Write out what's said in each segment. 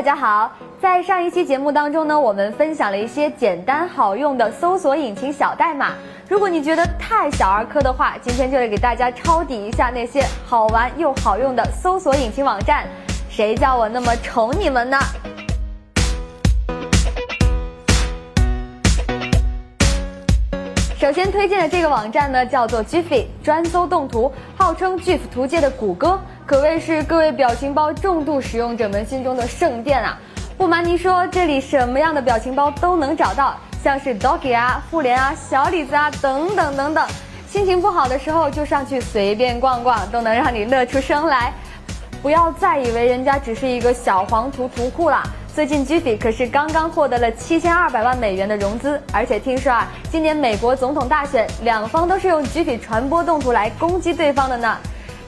大家好，在上一期节目当中呢，我们分享了一些简单好用的搜索引擎小代码。如果你觉得太小儿科的话，今天就来给大家抄底一下那些好玩又好用的搜索引擎网站。谁叫我那么宠你们呢？首先推荐的这个网站呢，叫做 Giphy，专搜动图，号称 GIF 图界的谷歌，可谓是各位表情包重度使用者们心中的圣殿啊！不瞒您说，这里什么样的表情包都能找到，像是 Doggy 啊、妇联啊、小李子啊等等等等。心情不好的时候就上去随便逛逛，都能让你乐出声来。不要再以为人家只是一个小黄图图库啦。最近 Giphy 可是刚刚获得了七千二百万美元的融资，而且听说啊，今年美国总统大选，两方都是用 Giphy 传播动图来攻击对方的呢。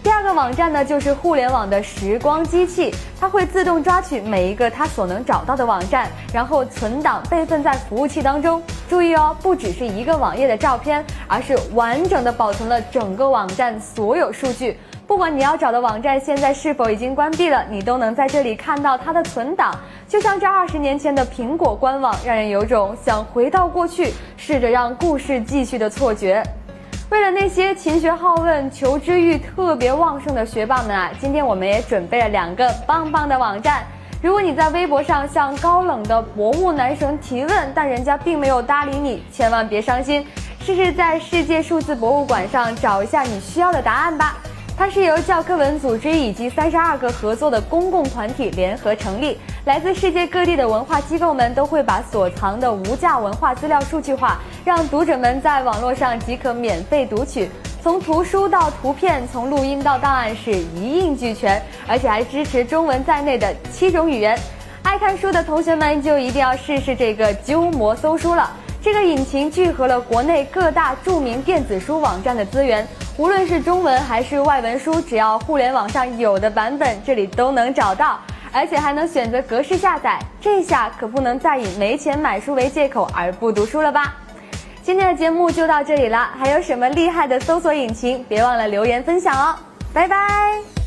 第二个网站呢，就是互联网的时光机器，它会自动抓取每一个它所能找到的网站，然后存档备份在服务器当中。注意哦，不只是一个网页的照片，而是完整的保存了整个网站所有数据。不管你要找的网站现在是否已经关闭了，你都能在这里看到它的存档。就像这二十年前的苹果官网，让人有种想回到过去，试着让故事继续的错觉。为了那些勤学好问、求知欲特别旺盛的学霸们啊，今天我们也准备了两个棒棒的网站。如果你在微博上向高冷的博物男神提问，但人家并没有搭理你，千万别伤心，试试在世界数字博物馆上找一下你需要的答案吧。它是由教科文组织以及三十二个合作的公共团体联合成立，来自世界各地的文化机构们都会把所藏的无价文化资料数据化，让读者们在网络上即可免费读取。从图书到图片，从录音到档案是一应俱全，而且还支持中文在内的七种语言。爱看书的同学们就一定要试试这个鸠摩搜书了。这个引擎聚合了国内各大著名电子书网站的资源。无论是中文还是外文书，只要互联网上有的版本，这里都能找到，而且还能选择格式下载。这下可不能再以没钱买书为借口而不读书了吧？今天的节目就到这里了，还有什么厉害的搜索引擎，别忘了留言分享哦！拜拜。